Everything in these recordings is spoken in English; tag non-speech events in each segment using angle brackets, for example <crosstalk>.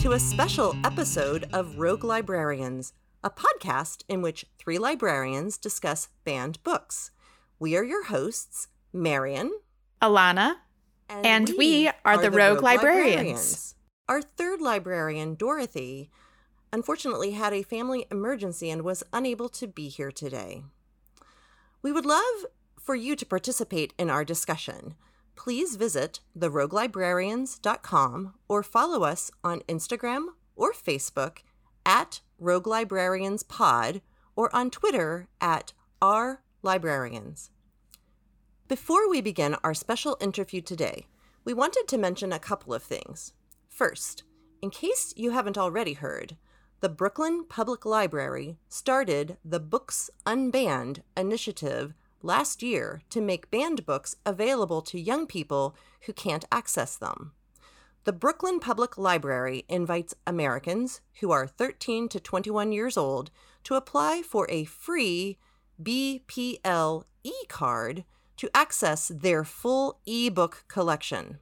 to a special episode of Rogue Librarians, a podcast in which three librarians discuss banned books. We are your hosts, Marion, Alana, and we are the Rogue Librarians. Our third librarian, Dorothy, unfortunately had a family emergency and was unable to be here today. We would love for you to participate in our discussion. Please visit theroguelibrarians.com or follow us on Instagram or Facebook at Rogue Librarians Pod or on Twitter at R Librarians. Before we begin our special interview today, we wanted to mention a couple of things. First, in case you haven't already heard, the Brooklyn Public Library started the Books Unbanned initiative last year to make banned books available to young people who can't access them. The Brooklyn Public Library invites Americans who are 13 to 21 years old to apply for a free BPL e card to access their full ebook collection.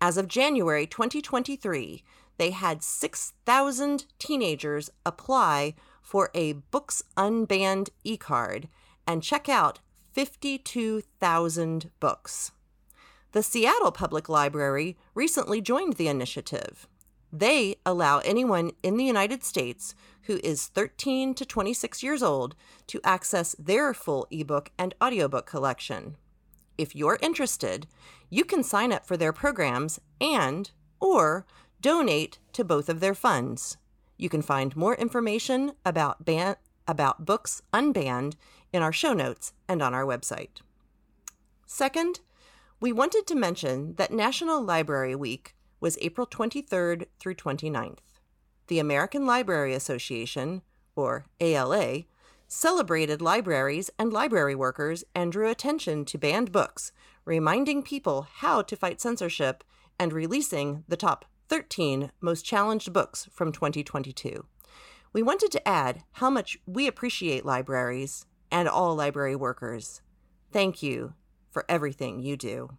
As of January 2023, they had 6,000 teenagers apply for a Books Unbanned e card and check out 52,000 books. The Seattle Public Library recently joined the initiative. They allow anyone in the United States who is 13 to 26 years old to access their full ebook and audiobook collection. If you're interested, you can sign up for their programs and or donate to both of their funds. You can find more information about ban- about books unbanned in our show notes and on our website. Second, we wanted to mention that National Library Week was April 23rd through 29th. The American Library Association, or ALA, celebrated libraries and library workers and drew attention to banned books, reminding people how to fight censorship and releasing the top 13 most challenged books from 2022. We wanted to add how much we appreciate libraries and all library workers. Thank you for everything you do.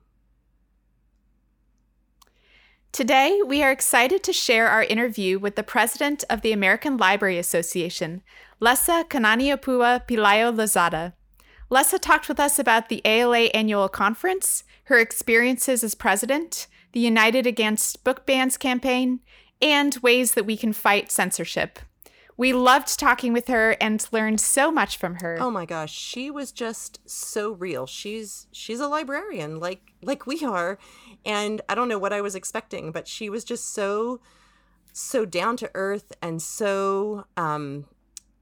Today, we are excited to share our interview with the president of the American Library Association, Lessa Kananiopua Pelayo Lozada. Lessa talked with us about the ALA annual conference, her experiences as president, the Unite Against Book Bans campaign, and ways that we can fight censorship. We loved talking with her and learned so much from her. Oh my gosh, she was just so real. She's she's a librarian like like we are, and I don't know what I was expecting, but she was just so so down to earth and so um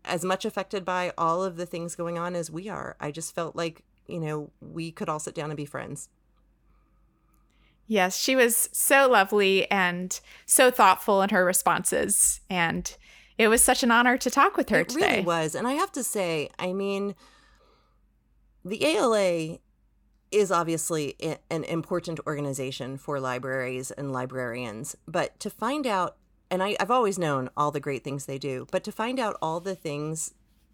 as much affected by all of the things going on as we are. I just felt like, you know, we could all sit down and be friends. Yes, she was so lovely and so thoughtful in her responses and it was such an honor to talk with her it today. really was. And I have to say, I mean, the ALA is obviously an important organization for libraries and librarians, but to find out, and I, I've always known all the great things they do, but to find out all the things,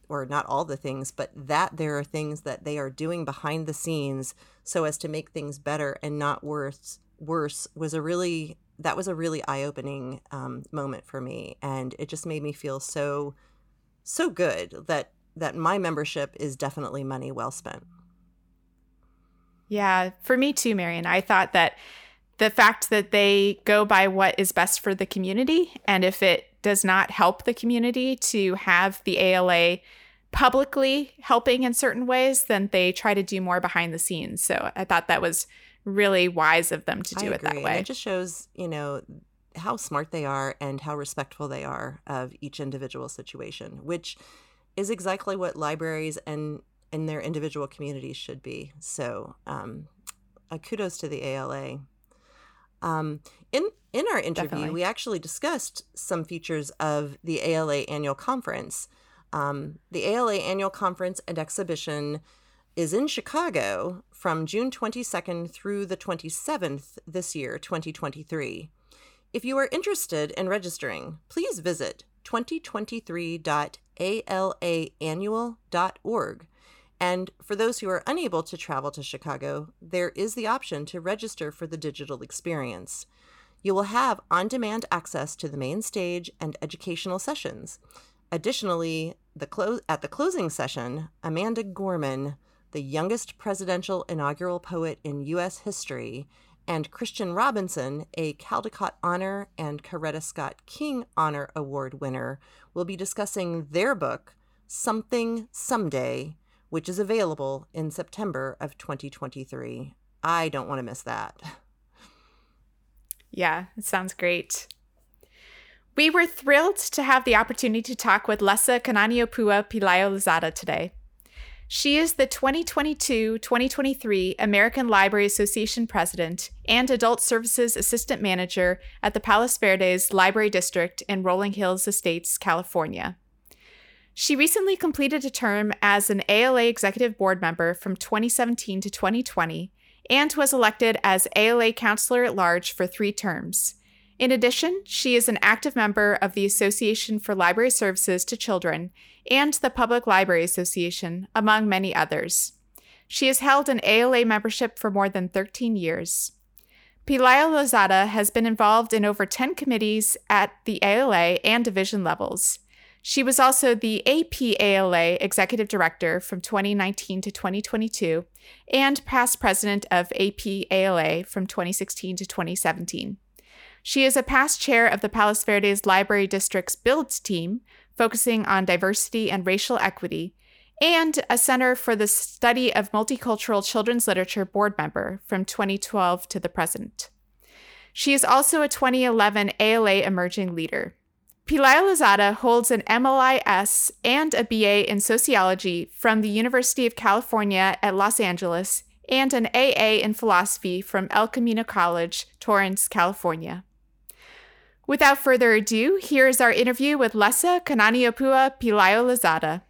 or not all the things, but that there are things that they are doing behind the scenes so as to make things better and not worse, worse was a really that was a really eye-opening um, moment for me and it just made me feel so so good that that my membership is definitely money well spent. Yeah for me too marion i thought that the fact that they go by what is best for the community and if it does not help the community to have the ala publicly helping in certain ways then they try to do more behind the scenes. So i thought that was really wise of them to do I it agree. that And way. it just shows, you know, how smart they are and how respectful they are of each individual situation, which is exactly what libraries and and their individual communities should be. So, um, uh, kudos to the ALA. Um, in in our interview, Definitely. we actually discussed some features of the ALA annual conference. Um, the ALA annual conference and exhibition is in Chicago from June 22nd through the 27th this year, 2023. If you are interested in registering, please visit 2023.alaannual.org. And for those who are unable to travel to Chicago, there is the option to register for the digital experience. You will have on demand access to the main stage and educational sessions. Additionally, the clo- at the closing session, Amanda Gorman, the youngest presidential inaugural poet in U.S. history, and Christian Robinson, a Caldecott Honor and Coretta Scott King Honor Award winner, will be discussing their book, Something Someday, which is available in September of 2023. I don't want to miss that. Yeah, it sounds great. We were thrilled to have the opportunity to talk with Lessa Kananiopua Pelayo Lozada today. She is the 2022 2023 American Library Association President and Adult Services Assistant Manager at the Palos Verdes Library District in Rolling Hills Estates, California. She recently completed a term as an ALA Executive Board member from 2017 to 2020 and was elected as ALA Councilor at Large for three terms. In addition, she is an active member of the Association for Library Services to Children and the Public Library Association, among many others. She has held an ALA membership for more than 13 years. Pelayo Lozada has been involved in over 10 committees at the ALA and division levels. She was also the APALA Executive Director from 2019 to 2022 and past president of APALA from 2016 to 2017. She is a past chair of the Palos Verdes Library District's Builds team, focusing on diversity and racial equity, and a Center for the Study of Multicultural Children's Literature board member from 2012 to the present. She is also a 2011 ALA Emerging Leader. Pelayo Lozada holds an MLIS and a BA in sociology from the University of California at Los Angeles and an AA in philosophy from El Camino College, Torrance, California. Without further ado, here is our interview with Lessa Kananiopua Pelayo Lozada.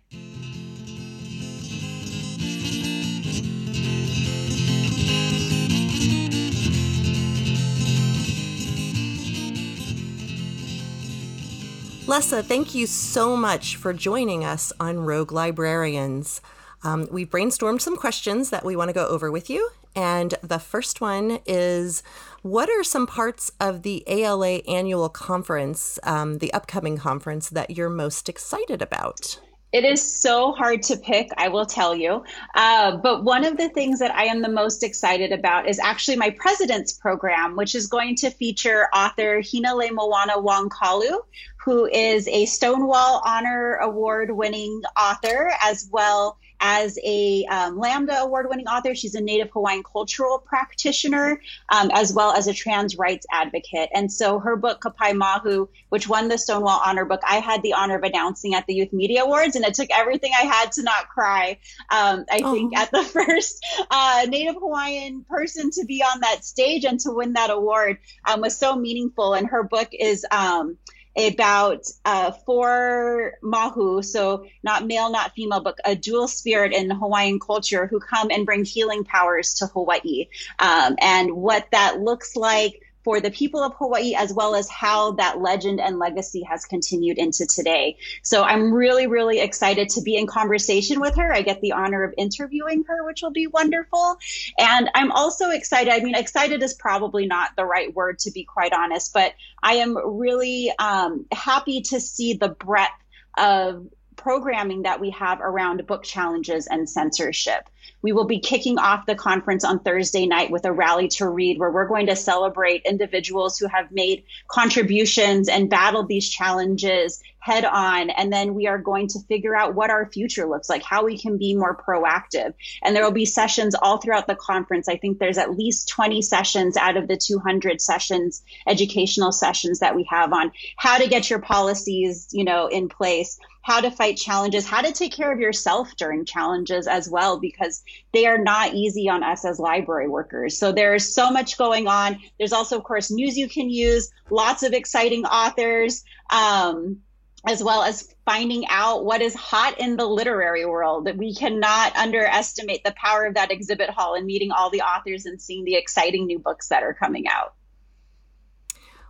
Lessa, thank you so much for joining us on Rogue Librarians. Um, we've brainstormed some questions that we want to go over with you. And the first one is What are some parts of the ALA annual conference, um, the upcoming conference, that you're most excited about? It is so hard to pick, I will tell you. Uh, but one of the things that I am the most excited about is actually my president's program, which is going to feature author Hinaleimoana Wong-Kalu, who is a Stonewall Honor Award winning author, as well as a um, Lambda Award winning author. She's a Native Hawaiian cultural practitioner, um, as well as a trans rights advocate. And so her book, Kapaemahu, which won the Stonewall Honor Book, I had the honor of announcing at the Youth Media Awards, and it took everything I had to not cry. Um, I oh. think at the <laughs> first uh, Native Hawaiian person to be on that stage and to win that award um, was so meaningful. And her book is um, about uh, four mahu, so not male, not female, but a dual spirit in Hawaiian culture who come and bring healing powers to Hawaii. Um, and what that looks like for the people of Hawaii, as well as how that legend and legacy has continued into today. So I'm really, really excited to be in conversation with her. I get the honor of interviewing her, which will be wonderful. And I'm also excited. I mean, excited is probably not the right word to be quite honest, but I am really um, happy to see the breadth of programming that we have around book challenges and censorship. We will be kicking off the conference on Thursday night with a rally to read where we're going to celebrate individuals who have made contributions and battled these challenges head on. And then we are going to figure out what our future looks like, how we can be more proactive. And there will be sessions all throughout the conference. I think there's at least 20 sessions out of the 200 sessions, educational sessions that we have on how to get your policies, you know, in place how to fight challenges, how to take care of yourself during challenges as well, because they are not easy on us as library workers. So there's so much going on. There's also, of course, news you can use, lots of exciting authors. Um, as well as finding out what is hot in the literary world. That we cannot underestimate the power of that exhibit hall and meeting all the authors and seeing the exciting new books that are coming out.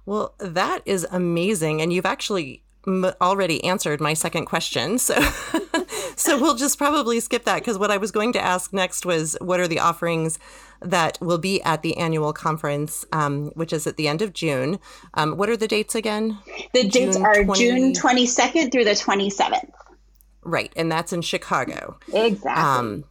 Well, that is amazing. And you've actually m- already answered my second question. <laughs> So, so we'll just probably skip that because what I was going to ask next was what are the offerings that will be at the annual conference, um, which is at the end of June. Um, what are the dates again? The June dates are 20... June 22nd through the 27th. Right. And that's in Chicago. Exactly. Um,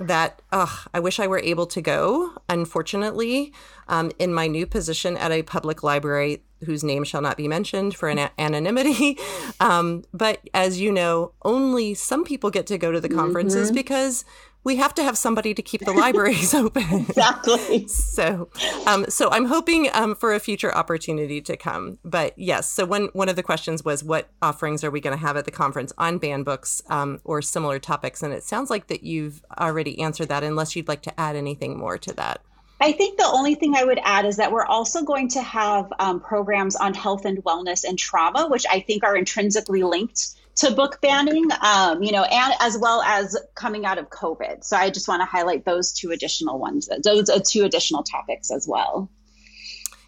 that ugh, I wish I were able to go. Unfortunately, um, in my new position at a public library, whose name shall not be mentioned for an anonymity, <laughs> um, but as you know, only some people get to go to the conferences mm-hmm. because we have to have somebody to keep the libraries <laughs> open. exactly. so, um, so I'm hoping um, for a future opportunity to come. But yes, so one one of the questions was, what offerings are we going to have at the conference on banned books um, or similar topics? And it sounds like that you've already answered that, unless you'd like to add anything more to that. I think the only thing I would add is that we're also going to have um, programs on health and wellness and trauma, which I think are intrinsically linked to book banning, um, you know, and as well as coming out of COVID. So I just want to highlight those two additional ones, those are two additional topics as well.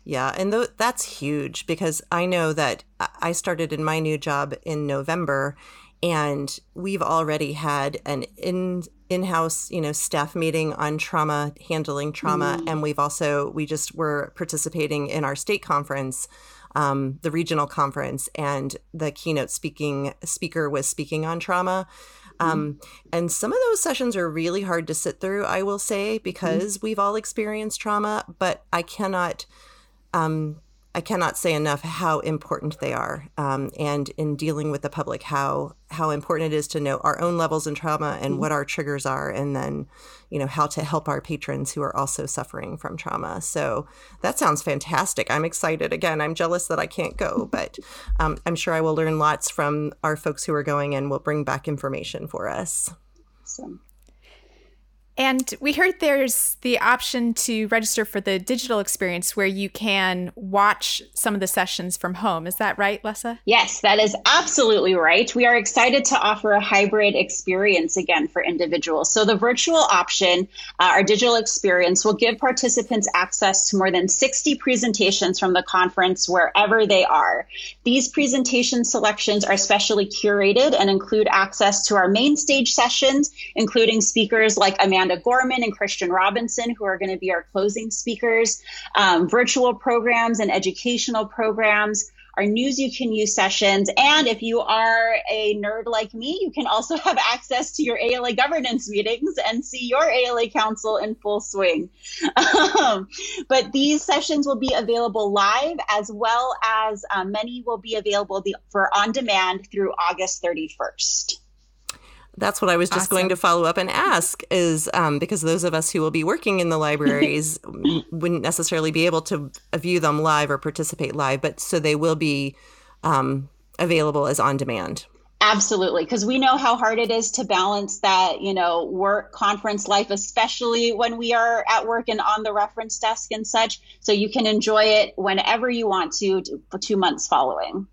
Yeah, and th- that's huge because I know that I started in my new job in November and we've already had an in in-house you know staff meeting on trauma handling trauma mm. and we've also we just were participating in our state conference um, the regional conference, and the keynote speaking speaker was speaking on trauma. Mm-hmm. Um, and some of those sessions are really hard to sit through, I will say, because mm-hmm. we've all experienced trauma, but I cannot um, I cannot say enough how important they are, um, and in dealing with the public, how how important it is to know our own levels in trauma and mm-hmm. what our triggers are, and then, you know, how to help our patrons who are also suffering from trauma. So that sounds fantastic. I'm excited. Again, I'm jealous that I can't go, <laughs> but um, I'm sure I will learn lots from our folks who are going, and will bring back information for us. Awesome. And we heard there's the option to register for the digital experience where you can watch some of the sessions from home. Is that right, Lessa? Yes, that is absolutely right. We are excited to offer a hybrid experience again for individuals. So, the virtual option, uh, our digital experience, will give participants access to more than 60 presentations from the conference wherever they are. These presentation selections are specially curated and include access to our main stage sessions, including speakers like Amanda. Amanda Gorman and Christian Robinson, who are going to be our closing speakers, um, virtual programs and educational programs, our news you can use sessions. And if you are a nerd like me, you can also <laughs> have access to your ALA governance meetings and see your ALA council in full swing. Um, but these sessions will be available live as well as um, many will be available for on demand through August 31st. That's what I was just awesome. going to follow up and ask is um, because those of us who will be working in the libraries <laughs> wouldn't necessarily be able to view them live or participate live, but so they will be um, available as on demand. Absolutely, because we know how hard it is to balance that, you know, work conference life, especially when we are at work and on the reference desk and such. So you can enjoy it whenever you want to, for two months following.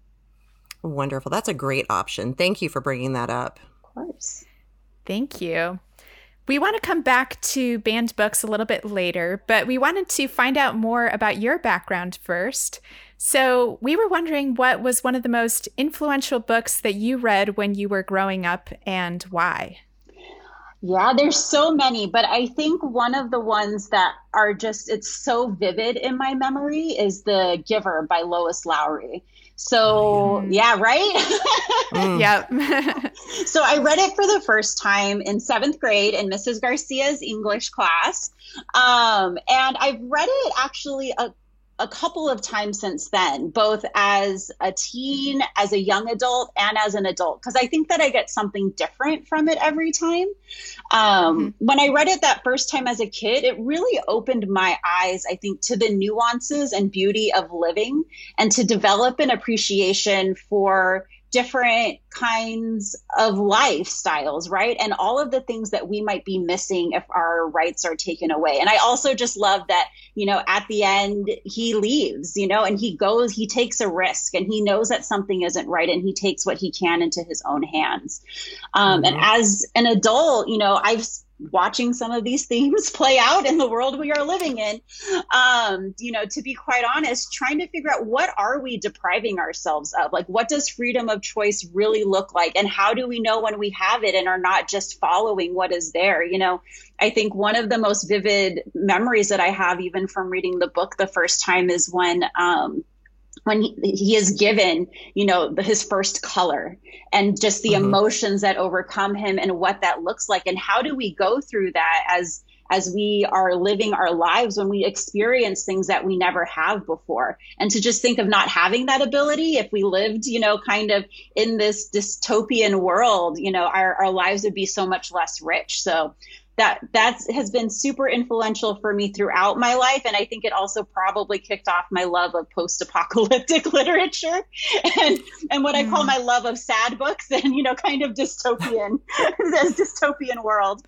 Wonderful. That's a great option. Thank you for bringing that up course. Thank you. We want to come back to banned books a little bit later, but we wanted to find out more about your background first. So, we were wondering what was one of the most influential books that you read when you were growing up and why? Yeah, there's so many, but I think one of the ones that are just it's so vivid in my memory is The Giver by Lois Lowry. So, oh, yeah. yeah, right? <laughs> mm. Yep. <laughs> so, I read it for the first time in seventh grade in Mrs. Garcia's English class. Um, and I've read it actually a a couple of times since then, both as a teen, as a young adult, and as an adult, because I think that I get something different from it every time. Um, mm-hmm. When I read it that first time as a kid, it really opened my eyes, I think, to the nuances and beauty of living and to develop an appreciation for different kinds of lifestyles, right? And all of the things that we might be missing if our rights are taken away. And I also just love that, you know, at the end, he leaves, you know, and he goes, he takes a risk and he knows that something isn't right and he takes what he can into his own hands. Um, mm-hmm. And as an adult, you know, I've watching some of these <laughs> themes play out in the world we are living in um, you know to be quite honest trying to figure out what are we depriving ourselves of? Like what does freedom of choice really look like? And how do we know when we have it and are not just following what is there? You know i think one of the most vivid memories that i have even from reading the book the first time is when um, when he, he is given, you know, his first color and just the mm-hmm. emotions that overcome him and what that looks like. And how do we go through that as, as we are living our lives when we experience things that we never have before and to just think of not having that ability if we lived you know kind of in this dystopian world you know our, our lives would be so much less rich so that that has been super influential for me throughout my life and i think it also probably kicked off my love of post-apocalyptic <laughs> literature and and what i call mm. my love of sad books and you know kind of dystopian <laughs> this dystopian world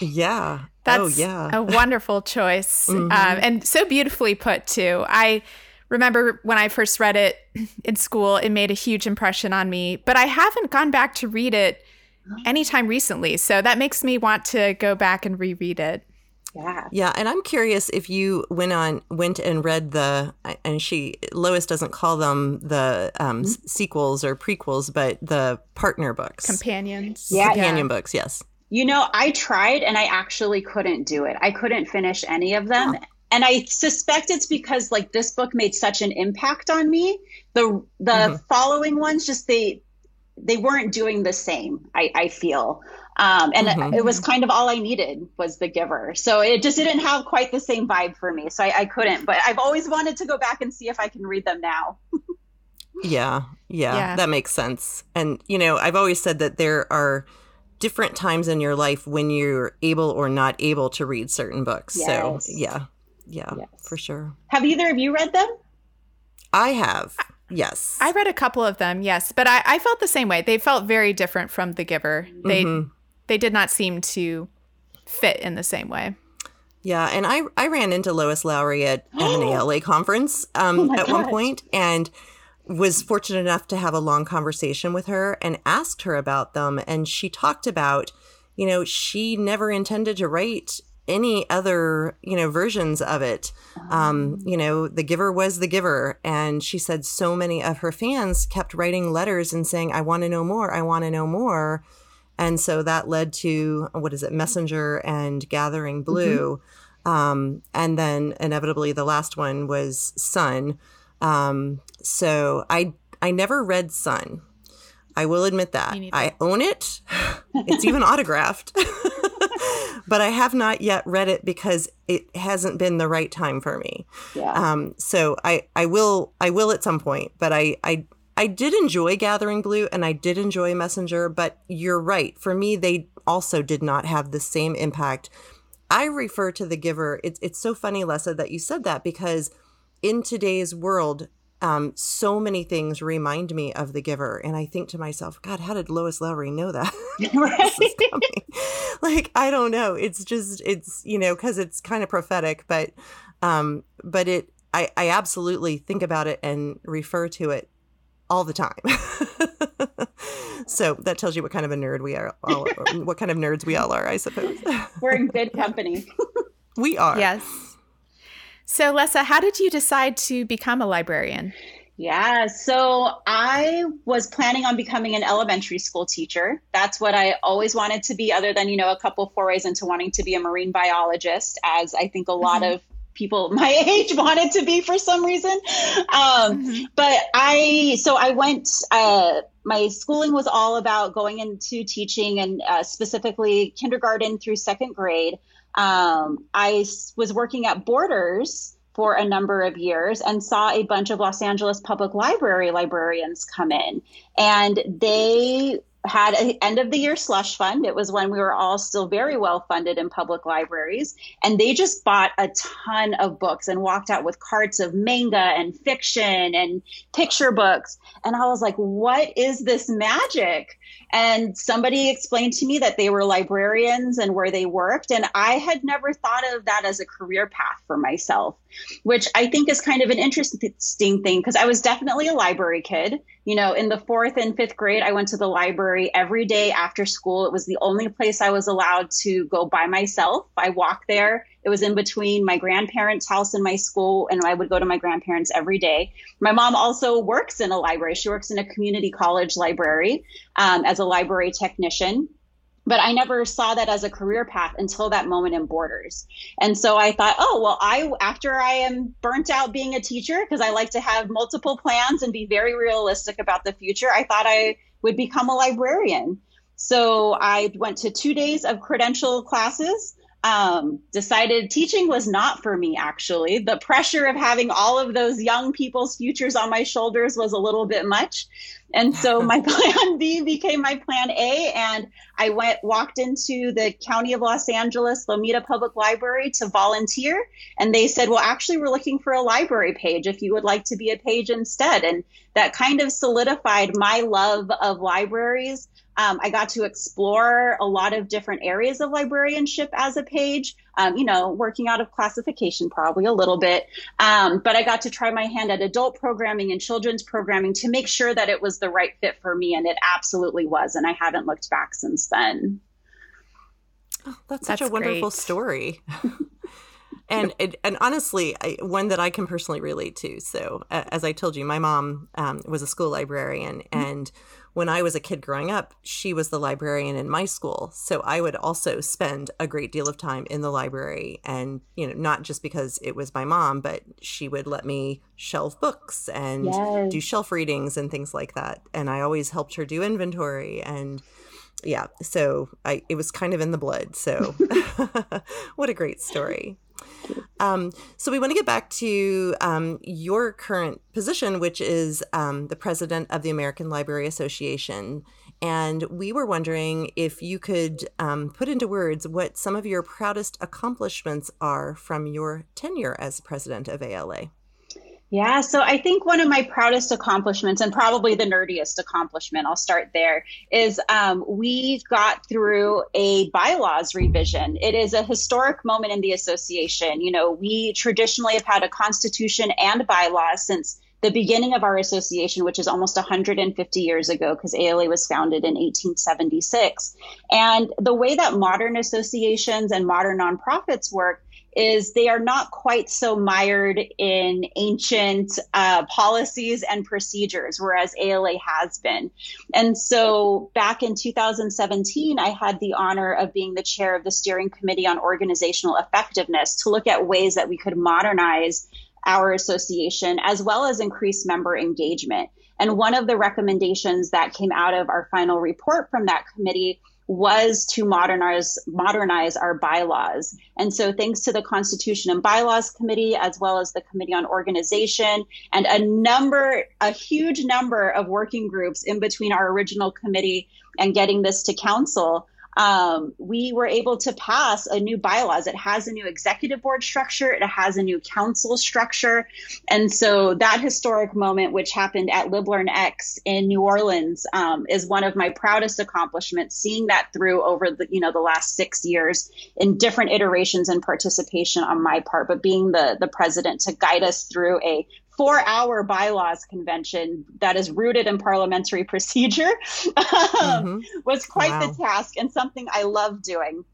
yeah that's oh, yeah. a wonderful choice mm-hmm. um, and so beautifully put too i remember when i first read it in school it made a huge impression on me but i haven't gone back to read it <gasps> anytime recently. So that makes me want to go back and reread it. Yeah. Yeah, and I'm curious if you went on went and read the and she Lois doesn't call them the um, mm-hmm. sequels or prequels, but the partner books, companions. Yeah, companion yeah. books. Yes. You know, I tried and I actually couldn't do it. I couldn't finish any of them. And I suspect it's because like this book made such an impact on me. The the mm-hmm. following ones just they they weren't doing the same i, I feel. Um, and mm-hmm. it, was kind of all i needed was the giver. So it just didn't have quite the same vibe for me. So I, I couldn't but i've always wanted to go back and see if i can read them now. <laughs> Yeah, yeah yeah. that makes sense. And you know i've always said that there are different times in your life when you're able or not able to read certain books. Yes. so yeah yeah yes. for sure. Have either of you read them? I have Yes. I read a couple of them, yes. But I, I felt the same way. They felt very different from The Giver. They mm-hmm. they did not seem to fit in the same way. Yeah, and I I ran into Lois Lowry at, <gasps> an ALA conference um, oh at one point and was fortunate enough to have a long conversation with her and asked her about them. And she talked about, you know, she never intended to write any other you know versions of it. Um, oh. you know the giver was the giver. And she said so many of her fans kept writing letters and saying i want to know more i want to know more. And so that led to what is it messenger and gathering mm-hmm. blue. Mm-hmm. um, and then inevitably the last one was sun. Um, so i i never read sun. I will admit that. I own it. <laughs> It's even autographed <laughs> <laughs> but I have not yet read it because it hasn't been the right time for me. Yeah. Um, so I, I will I will at some point, but I, I I did enjoy Gathering Blue and I did enjoy Messenger, but you're right. For me, they also did not have the same impact. I refer to The Giver. It's it's so funny, Lessa, that you said that because in today's world, um, so many things remind me of the giver and i think to myself god how did lois lowry know that? <laughs> <laughs> Like i don't know. It's just it's you know because it's kind of prophetic but um but it I, I absolutely think about it and refer to it all the time. <laughs> So that tells you what kind of a nerd we are all, what kind of nerds we all are i suppose. We're in good company. We are. Yes so, Lessa, how did you decide to become a librarian? Yeah, so I was planning on becoming an elementary school teacher. That's what I always wanted to be, other than, you know, a couple forays into wanting to be a marine biologist, as I think a lot mm-hmm. of people <laughs> my age wanted to be for some reason. Um, mm-hmm. But I, so I went, uh, my schooling was all about going into teaching and uh, specifically kindergarten through second grade um, I was working at Borders for a number of years and saw a bunch of Los Angeles Public Library librarians come in. And they had an end of the year slush fund. It was when we were all still very well funded in public libraries. And they just bought a ton of books and walked out with carts of manga and fiction and picture books. And I was like, what is this magic? And somebody explained to me that they were librarians and where they worked. And I had never thought of that as a career path for myself, which I think is kind of an interesting thing because I was definitely a library kid. You know, in the fourth and fifth grade, I went to the library every day after school. It was the only place I was allowed to go by myself. I walked there. It was in between my grandparents' house and my school, and I would go to my grandparents every day. My mom also works in a library. She works in a community college library um, as a library technician but I never saw that as a career path until that moment in Borders. And so I thought, oh, well, I after I am burnt out being a teacher because I like to have multiple plans and be very realistic about the future, I thought I would become a librarian. So I went to 2 days of credential classes um, decided teaching was not for me, actually. The pressure of having all of those young people's futures on my shoulders was a little bit much. And so <laughs> my plan B became my plan A. And I went, walked into the County of Los Angeles, Lomita Public Library to volunteer. And they said, well, actually, we're looking for a library page if you would like to be a page instead. And that kind of solidified my love of libraries um, I got to explore a lot of different areas of librarianship as a page, um, you know, working out of classification probably a little bit. Um, but I got to try my hand at adult programming and children's programming to make sure that it was the right fit for me. And it absolutely was. And I haven't looked back since then. Oh, that's, that's such a wonderful story. <laughs> and and honestly, I, one that I can personally relate to. So, uh, as I told you, my mom um, was a school librarian, mm-hmm. and when I was a kid growing up, she was the librarian in my school. So I would also spend a great deal of time in the library. And, you know, not just because it was my mom, but she would let me shelf books and yes. do shelf readings and things like that. And I always helped her do inventory. And yeah, so I, it was kind of in the blood. So <laughs> what a great story. Um, so we want to get back to um, your current position, which is um, the president of the American Library Association. And we were wondering if you could um, put into words what some of your proudest accomplishments are from your tenure as president of ALA. Yeah, so I think one of my proudest accomplishments, and probably the nerdiest accomplishment, I'll start there, is um, we got through a bylaws revision. It is a historic moment in the association. You know, we traditionally have had a constitution and bylaws since the beginning of our association, which is almost 150 years ago, because ALA was founded in 1876. And the way that modern associations and modern nonprofits work is they are not quite so mired in ancient uh, policies and procedures, whereas ALA has been. And so back in 2017, I had the honor of being the chair of the steering committee on organizational effectiveness to look at ways that we could modernize our association as well as increase member engagement. And one of the recommendations that came out of our final report from that committee was to modernize modernize our bylaws. And so thanks to the Constitution and Bylaws Committee as well as the Committee on Organization and a number a huge number of working groups in between our original committee and getting this to council um, we were able to pass a new bylaws. It has a new executive board structure. It has a new council structure. And so that historic moment, which happened at LibLearn X in New Orleans, um, is one of my proudest accomplishments, seeing that through over the, you know, the last six years in different iterations and participation on my part, but being the, the president to guide us through a four hour bylaws convention that is rooted in parliamentary <laughs> procedure um, mm-hmm. was quite wow. the task and something I love doing.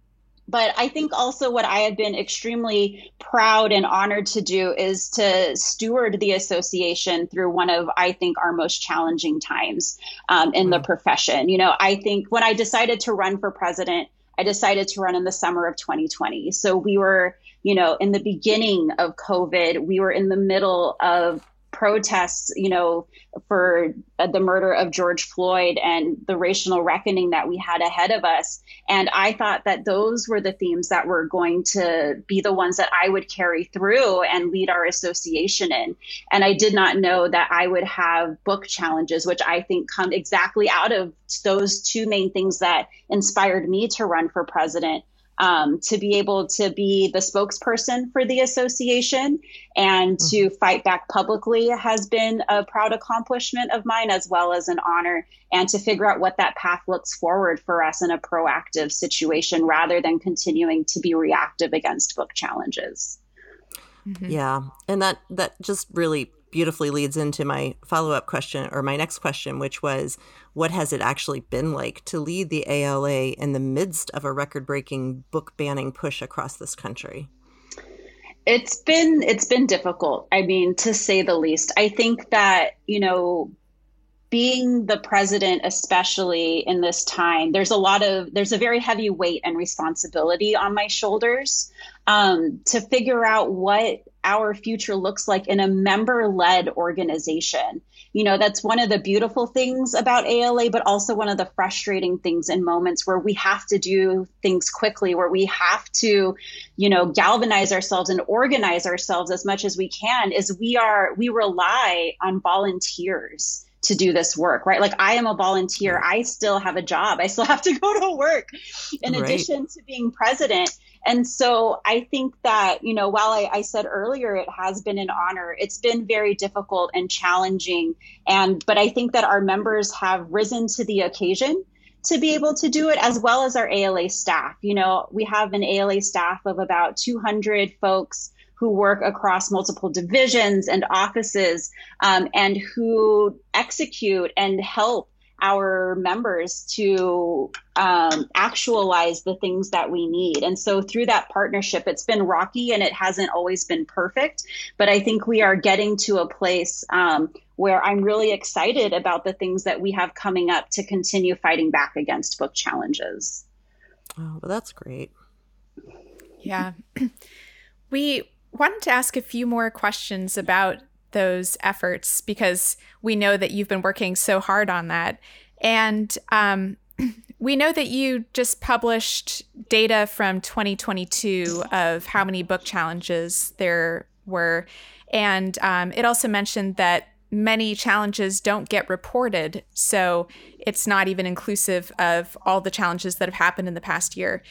But I think also what I have been extremely proud and honored to do is to steward the association through one of, I think, our most challenging times um, in mm-hmm. the profession. You know, I think when I decided to run for president, I decided to run in the summer of 2020. So we were you know, in the beginning of COVID, we were in the middle of protests, you know, for uh, the murder of George Floyd and the racial reckoning that we had ahead of us. And I thought that those were the themes that were going to be the ones that I would carry through and lead our association in. And I did not know that I would have book challenges, which I think come exactly out of those two main things that inspired me to run for president um, to be able to be the spokesperson for the association and mm-hmm. to fight back publicly has been a proud accomplishment of mine as well as an honor and to figure out what that path looks forward for us in a proactive situation rather than continuing to be reactive against book challenges mm-hmm. yeah and that that just really beautifully leads into my follow up question or my next question, which was what has it actually been like to lead the ALA in the midst of a record breaking book banning push across this country? It's been it's been difficult. I mean, to say the least. I think that, you know, being the president especially in this time there's a lot of there's a very heavy weight and responsibility on my shoulders um, to figure out what our future looks like in a member led organization. You know, that's one of the beautiful things about ALA, but also one of the frustrating things in moments where we have to do things quickly, where we have to, you know, galvanize ourselves and organize ourselves as much as we can, is we are, we rely on volunteers to do this work, right? Like I am a volunteer. I still have a job. I still have to go to work in right. addition to being president. And so I think that, you know, while I, I, said earlier it has been an honor, it's been very difficult and challenging. And, but I think that our members have risen to the occasion to be able to do it as well as our ALA staff. You know, we have an ALA staff of about 200 folks who work across multiple divisions and offices um, and who execute and help our members to um, actualize the things that we need. And so through that partnership, it's been rocky and it hasn't always been perfect. But I think we are getting to a place um, where I'm really excited about the things that we have coming up to continue fighting back against book challenges. Oh, well, that's great. Yeah. <clears throat> we wanted to ask a few more questions about those efforts because we know that you've been working so hard on that. And um, <clears throat> we know that you just published data from 2022 of how many book challenges there were. And um, it also mentioned that many challenges don't get reported. So it's not even inclusive of all the challenges that have happened in the past year.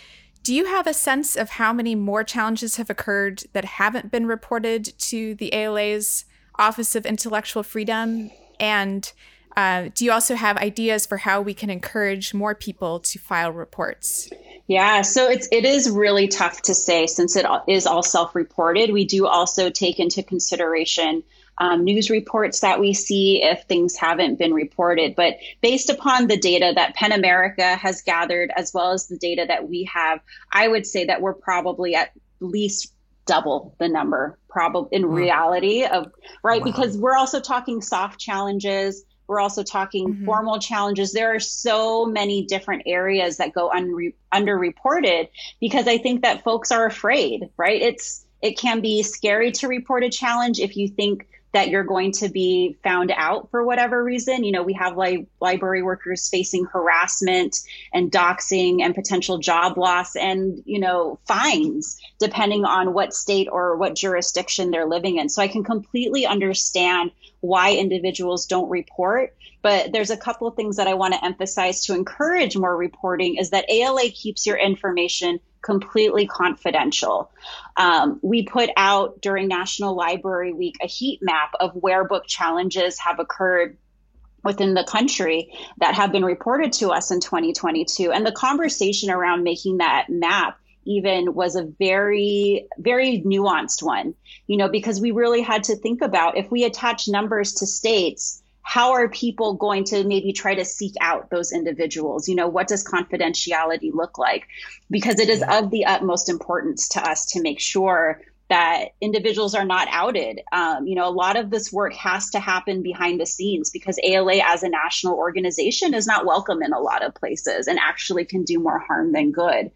Do you have a sense of how many more challenges have occurred that haven't been reported to the ALA's Office of Intellectual Freedom? And uh, do you also have ideas for how we can encourage more people to file reports? Yeah, so it's it is really tough to say since it is all self-reported. We do also take into consideration um, news reports that we see if things haven't been reported. But based upon the data that PEN America has gathered, as well as the data that we have, I would say that we're probably at least double the number probably in wow. reality of right wow. because we're also talking soft challenges we're also talking mm-hmm. formal challenges there are so many different areas that go unre- underreported because i think that folks are afraid right it's it can be scary to report a challenge if you think that you're going to be found out for whatever reason. You know, we have li- library workers facing harassment and doxing and potential job loss and, you know, fines depending on what state or what jurisdiction they're living in. So I can completely understand why individuals don't report. But there's a couple of things that I want to emphasize to encourage more reporting is that ALA keeps your information completely confidential. Um, we put out during National Library Week a heat map of where book challenges have occurred within the country that have been reported to us in 2022. And the conversation around making that map even was a very, very nuanced one, you know, because we really had to think about if we attach numbers to states, how are people going to maybe try to seek out those individuals? You know, what does confidentiality look like? Because it is yeah. of the utmost importance to us to make sure that individuals are not outed. Um, you know, a lot of this work has to happen behind the scenes because ALA as a national organization is not welcome in a lot of places and actually can do more harm than good.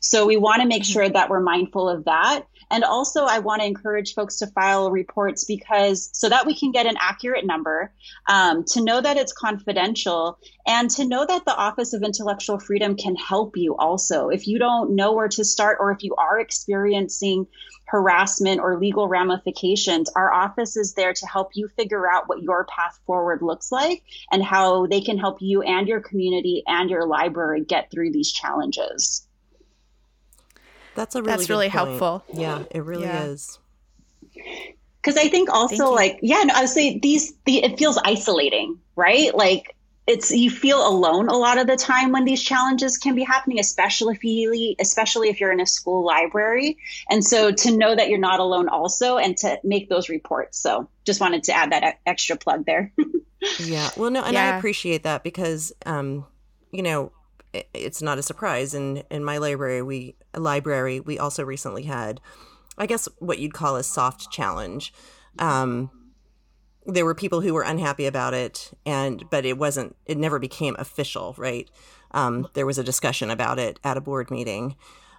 So we want to make mm-hmm. sure that we're mindful of that. And also, I want to encourage folks to file reports because so that we can get an accurate number, um, to know that it's confidential, and to know that the Office of Intellectual Freedom can help you also. If you don't know where to start, or if you are experiencing harassment or legal ramifications, our office is there to help you figure out what your path forward looks like and how they can help you and your community and your library get through these challenges. That's a really That's really point. helpful. Yeah, it really yeah. is. Cuz I think also like yeah, no, I would say these the it feels isolating, right? Like it's you feel alone a lot of the time when these challenges can be happening especially if you especially if you're in a school library and so to know that you're not alone also and to make those reports so just wanted to add that extra plug there <laughs> yeah well no and yeah. i appreciate that because um you know it's not a surprise. In in my library we library we also recently had i guess what you'd call a soft challenge. Um there were people who were unhappy about it and but it wasn't it never became official right? Um, there was a discussion about it at a board meeting.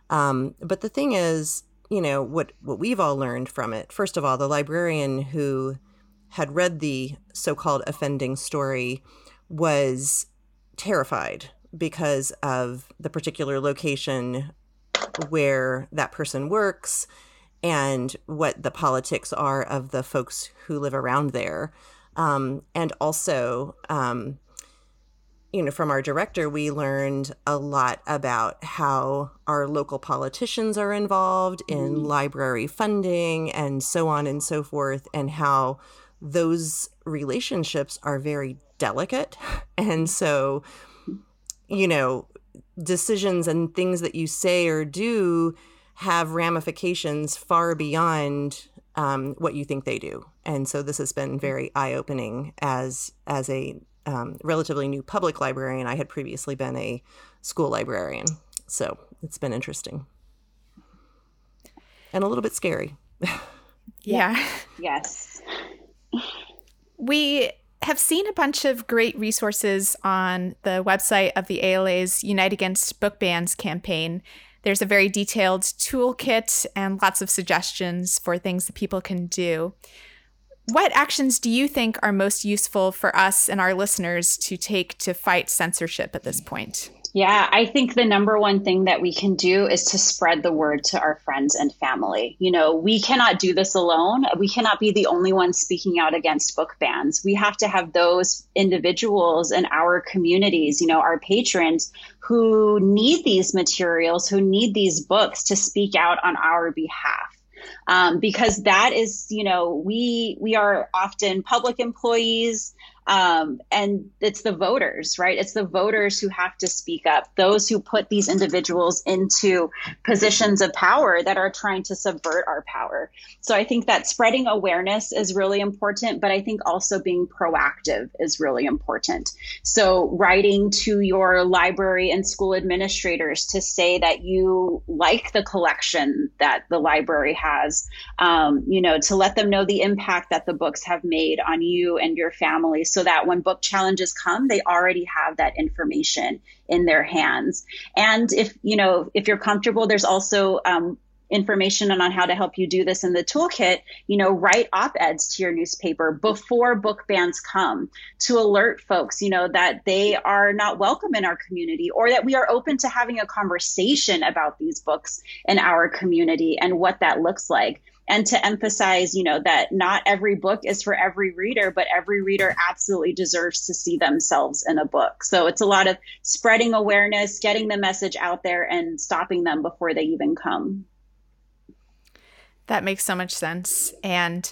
Um, but the thing is you know what what we've all learned from it first of all the librarian who had read the so-called offending story was terrified because of the particular location where that person works and what the politics are of the folks who live around there. Um, and also, um, you know, from our director, we learned a lot about how our local politicians are involved in mm. library funding and so on and so forth, and how those relationships are very delicate. <laughs> And so, you know, decisions and things that you say or do have ramifications far beyond um, what you think they do. And so this has been very eye opening as as a um, relatively new public librarian. I had previously been a school librarian, so it's been interesting and a little bit scary. <laughs> yeah. Yes. We have seen a bunch of great resources on the website of the ALA's Unite Against Book Bans campaign. There's a very detailed toolkit and lots of suggestions for things that people can do. What actions do you think are most useful for us and our listeners to take to fight censorship at this point? Yeah, I think the number one thing that we can do is to spread the word to our friends and family. You know, we cannot do this alone. We cannot be the only ones speaking out against book bans. We have to have those individuals in our communities, you know, our patrons who need these materials, who need these books to speak out on our behalf. Um, because that is, you know, we we are often public employees. Um, and it's the voters, right? It's the voters who have to speak up, those who put these individuals into positions of power that are trying to subvert our power. So I think that spreading awareness is really important, but I think also being proactive is really important. So writing to your library and school administrators to say that you like the collection that the library has, um, you know, to let them know the impact that the books have made on you and your family so that when book challenges come, they already have that information in their hands. And if, you know, if you're comfortable, there's also, um, information on how to help you do this in the toolkit, you know, write op-eds to your newspaper before book bans come to alert folks, you know, that they are not welcome in our community or that we are open to having a conversation about these books in our community and what that looks like and to emphasize, you know, that not every book is for every reader, but every reader absolutely deserves to see themselves in a book. So it's a lot of spreading awareness, getting the message out there, and stopping them before they even come. That makes so much sense. And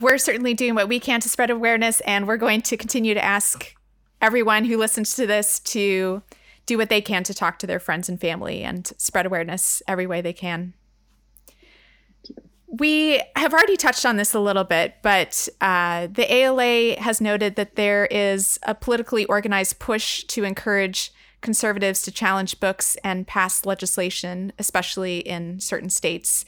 we're certainly doing what we can to spread awareness, and we're going to continue to ask everyone who listens to this to do what they can to talk to their friends and family and spread awareness every way they can we have already touched on this a little bit, but uh, the ALA has noted that there is a politically organized push to encourage conservatives to challenge books and pass legislation, especially in certain states.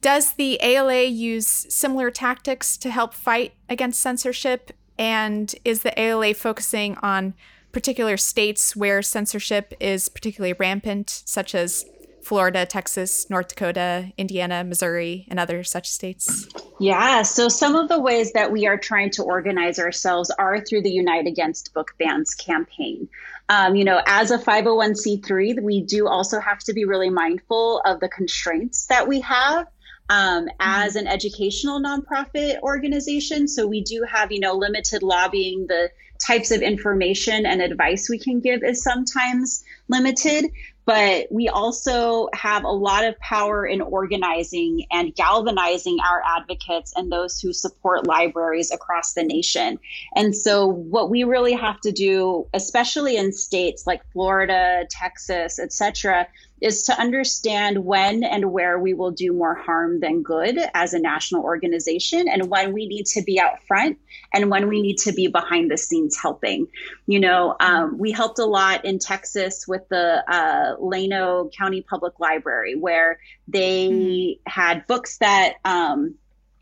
Does the ALA use similar tactics to help fight against censorship? And is the ALA focusing on particular states where censorship is particularly rampant, such as Florida, Texas, North Dakota, Indiana, Missouri, and other such states? Yeah, so some of the ways that we are trying to organize ourselves are through the Unite Against Book Bans campaign. Um, you know, as a 501c3, we do also have to be really mindful of the constraints that we have um, as an educational nonprofit organization. So we do have, you know, limited lobbying. The types of information and advice we can give is sometimes limited but we also have a lot of power in organizing and galvanizing our advocates and those who support libraries across the nation. And so, what we really have to do, especially in states like Florida, Texas, et cetera, is to understand when and where we will do more harm than good as a national organization and when we need to be out front and when we need to be behind the scenes helping. You know, um, we helped a lot in Texas with the uh, Llano County Public Library where they mm-hmm. had books that um,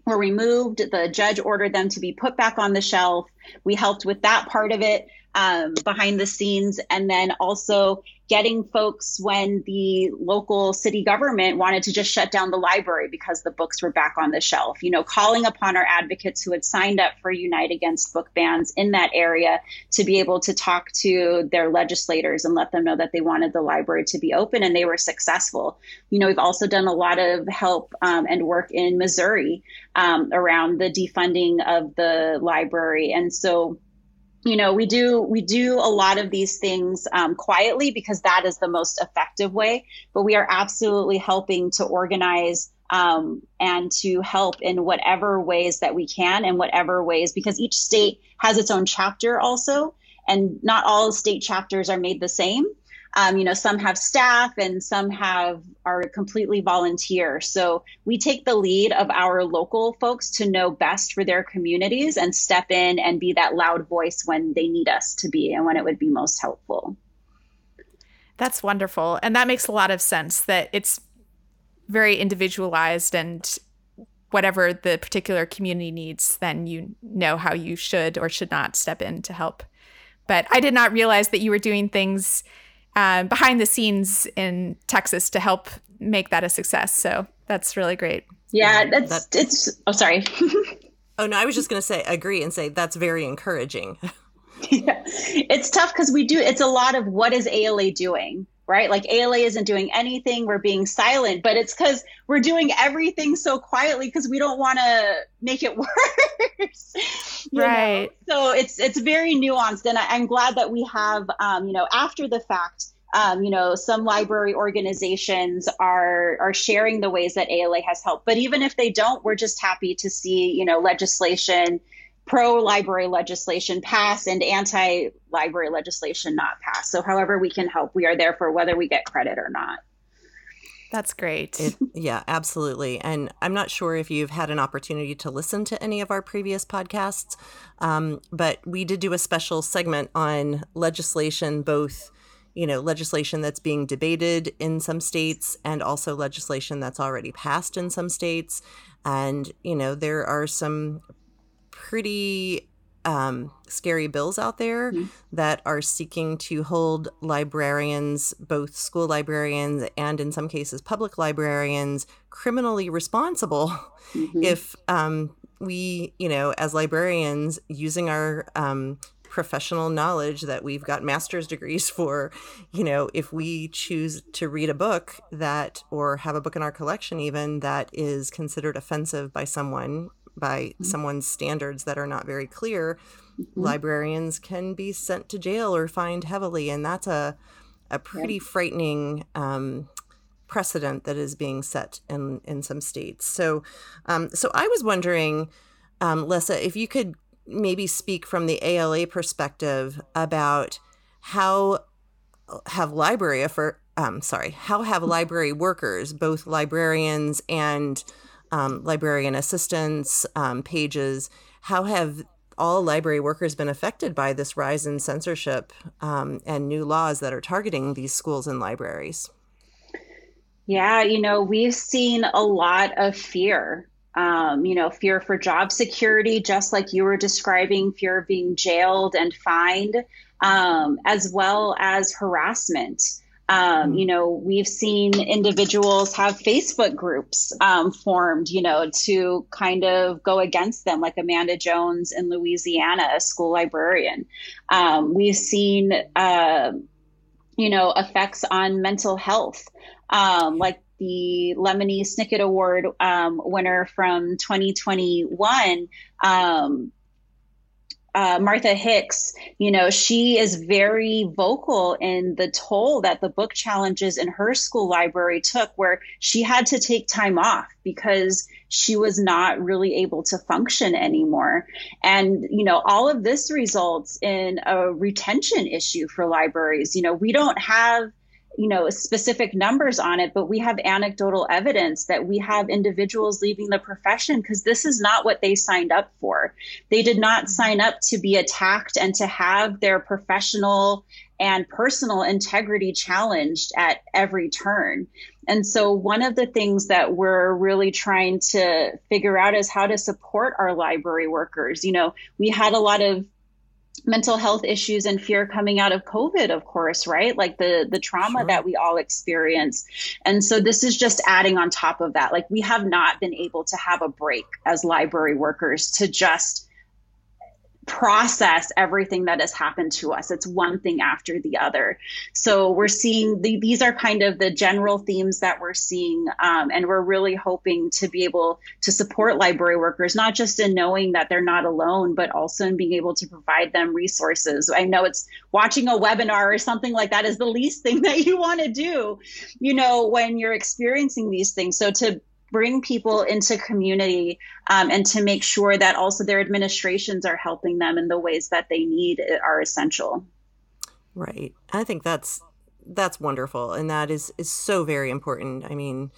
were removed. The judge ordered them to be put back on the shelf. We helped with that part of it um, behind the scenes. And then also getting folks when the local city government wanted to just shut down the library because the books were back on the shelf. You know, calling upon our advocates who had signed up for Unite Against Book Bans in that area to be able to talk to their legislators and let them know that they wanted the library to be open, and they were successful. You know, we've also done a lot of help um, and work in Missouri um, around the defunding of the library. And so, you know we do we do a lot of these things um, quietly because that is the most effective way but we are absolutely helping to organize um, and to help in whatever ways that we can and whatever ways because each state has its own chapter also and not all state chapters are made the same um, you know, some have staff and some have are completely volunteer. So we take the lead of our local folks to know best for their communities and step in and be that loud voice when they need us to be and when it would be most helpful. That's wonderful. And that makes a lot of sense that it's very individualized and whatever the particular community needs, then you know how you should or should not step in to help. But I did not realize that you were doing things um, behind the scenes in Texas to help make that a success. So that's really great. Yeah, that's that, it's. Oh, sorry. <laughs> oh no, I was just going to say agree and say that's very encouraging. <laughs> yeah, it's tough because we do. It's a lot of what is ALA doing, right? Like ALA isn't doing anything. We're being silent, but it's because we're doing everything so quietly because we don't want to make it <laughs> worse. right. Know? So it's it's very nuanced, and I, am glad that we have, um, you know, after the fact. Um, you know, some library organizations are are sharing the ways that ALA has helped. But even if they don't, we're just happy to see, you know, legislation pro library legislation pass and anti library legislation not pass. So, however, we can help, we are there for whether we get credit or not. That's great. It, yeah, absolutely. And I'm not sure if you've had an opportunity to listen to any of our previous podcasts, um, but we did do a special segment on legislation, both you know legislation that's being debated in some states and also legislation that's already passed in some states and you know there are some pretty um, scary bills out there mm-hmm. that are seeking to hold librarians, both school librarians and in some cases public librarians, criminally responsible <laughs> mm-hmm. if um, we, you know, as librarians, using our um, professional knowledge that we've got master's degrees for, you know, if we choose to read a book that, or have a book in our collection even that is considered offensive by someone by mm-hmm. someone's standards that are not very clear, mm-hmm. librarians can be sent to jail or fined heavily, and that's a a pretty frightening um, precedent that is being set in in some states. So, um, so I was wondering, um, Lessa, if you could maybe speak from the ALA perspective about how have library for um, sorry, how have library workers, both librarians and um, librarian assistants, um, pages. How have all library workers been affected by this rise in censorship um, and new laws that are targeting these schools and libraries? Yeah, you know, we've seen a lot of fear. Um, you know, fear for job security, just like you were describing, fear of being jailed and fined, um, as well as harassment. Um, you know, we've seen individuals have Facebook groups um, formed, you know, to kind of go against them, like Amanda Jones in Louisiana, a school librarian. Um, we've seen, uh, you know, effects on mental health, um, like the Lemony Snicket Award um, winner from 2021 uh, Martha Hicks, you know, she is very vocal in the toll that the book challenges in her school library took, where she had to take time off because she was not really able to function anymore. And, you know, all of this results in a retention issue for libraries. You know, we don't have you know specific numbers on it but we have anecdotal evidence that we have individuals leaving the profession because this is not what they signed up for. They did not mm-hmm. sign up to be attacked and to have their professional and personal integrity challenged at every turn. And so one of the things that we're really trying to figure out is how to support our library workers. You know we had a lot of mental health issues and fear coming out of covid of course right? Like the the trauma sure. that we all experience. And so this is just adding on top of that. Like we have not been able to have a break as library workers to just process everything that has happened to us. It's one thing after the other. So we're seeing the, these are kind of the general themes that we're seeing. Um, and we're really hoping to be able to support library workers, not just in knowing that they're not alone, but also in being able to provide them resources. I know it's watching a webinar or something like that is the least thing <laughs> that you want to do, you know, when you're experiencing these things. So to bring people into community um, and to make sure that also their administrations are helping them in the ways that they need are essential. Right. I think that's that's wonderful and that is is so very important. I mean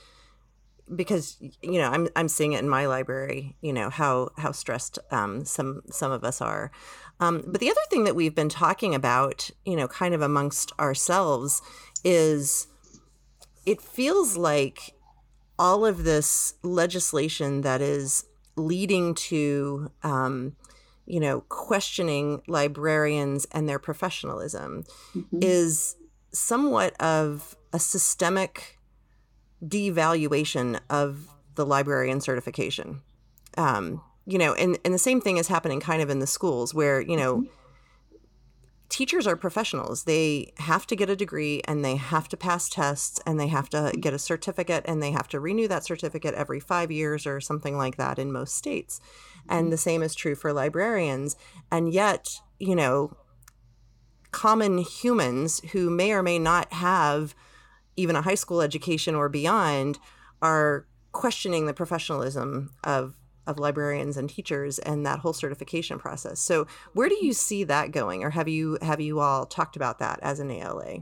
because you know i'm i'm seeing it in my library you know how how stressed um, some some of us are. Um, but the other thing that we've been talking about you know kind of amongst ourselves is it feels like all of this legislation that is leading to um, you know questioning librarians and their professionalism mm-hmm. is somewhat of a systemic devaluation of the librarian certification um, you know and, and the same thing is happening kind of in the schools where you know mm-hmm teachers are professionals. They have to get a degree and they have to pass tests and they have to get a certificate and they have to renew that certificate every five years or something like that in most states. And mm-hmm. the same is true for librarians. And yet, you know, common humans who may or may not have even a high school education or beyond are questioning the professionalism of of librarians and teachers and that whole certification process. So where do you see that going or have you have you all talked about that as an ALA?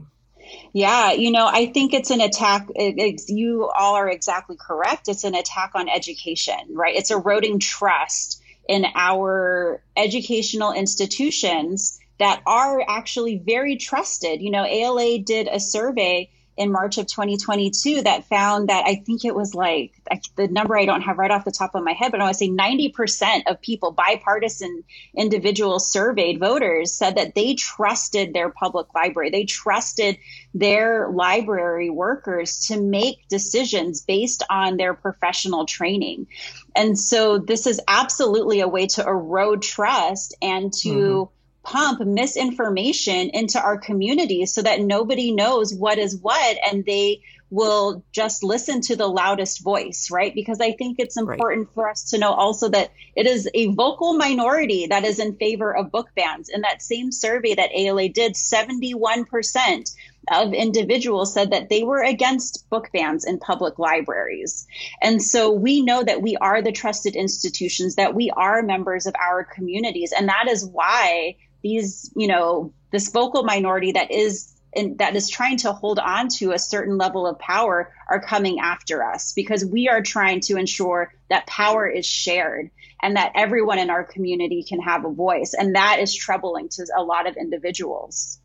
Yeah, you know, I think it's an attack. It's, you all are exactly correct. It's an attack on education, right? It's eroding trust in our educational institutions that are actually very trusted. You know, ALA did a survey in March of 2022 that found that I think it was like the number I don't have right off the top of my head, but I want to say 90% of people, bipartisan individuals surveyed voters, said that they trusted their public library. They trusted their library workers to make decisions based on their professional training. And so this is absolutely a way to erode trust and to mm-hmm pump misinformation into our communities so that nobody knows what is what and they will just listen to the loudest voice, right? Because I think it's important right. for us to know also that it is a vocal minority that is in favor of book bans. In that same survey that ALA did, 71% of individuals said that they were against book bans in public libraries. And so we know that we are the trusted institutions, that we are members of our communities. And that is why these, you know, this vocal minority that is and that is trying to hold on to a certain level of power are coming after us because we are trying to ensure that power is shared and that everyone in our community can have a voice. And that is troubling to a lot of individuals.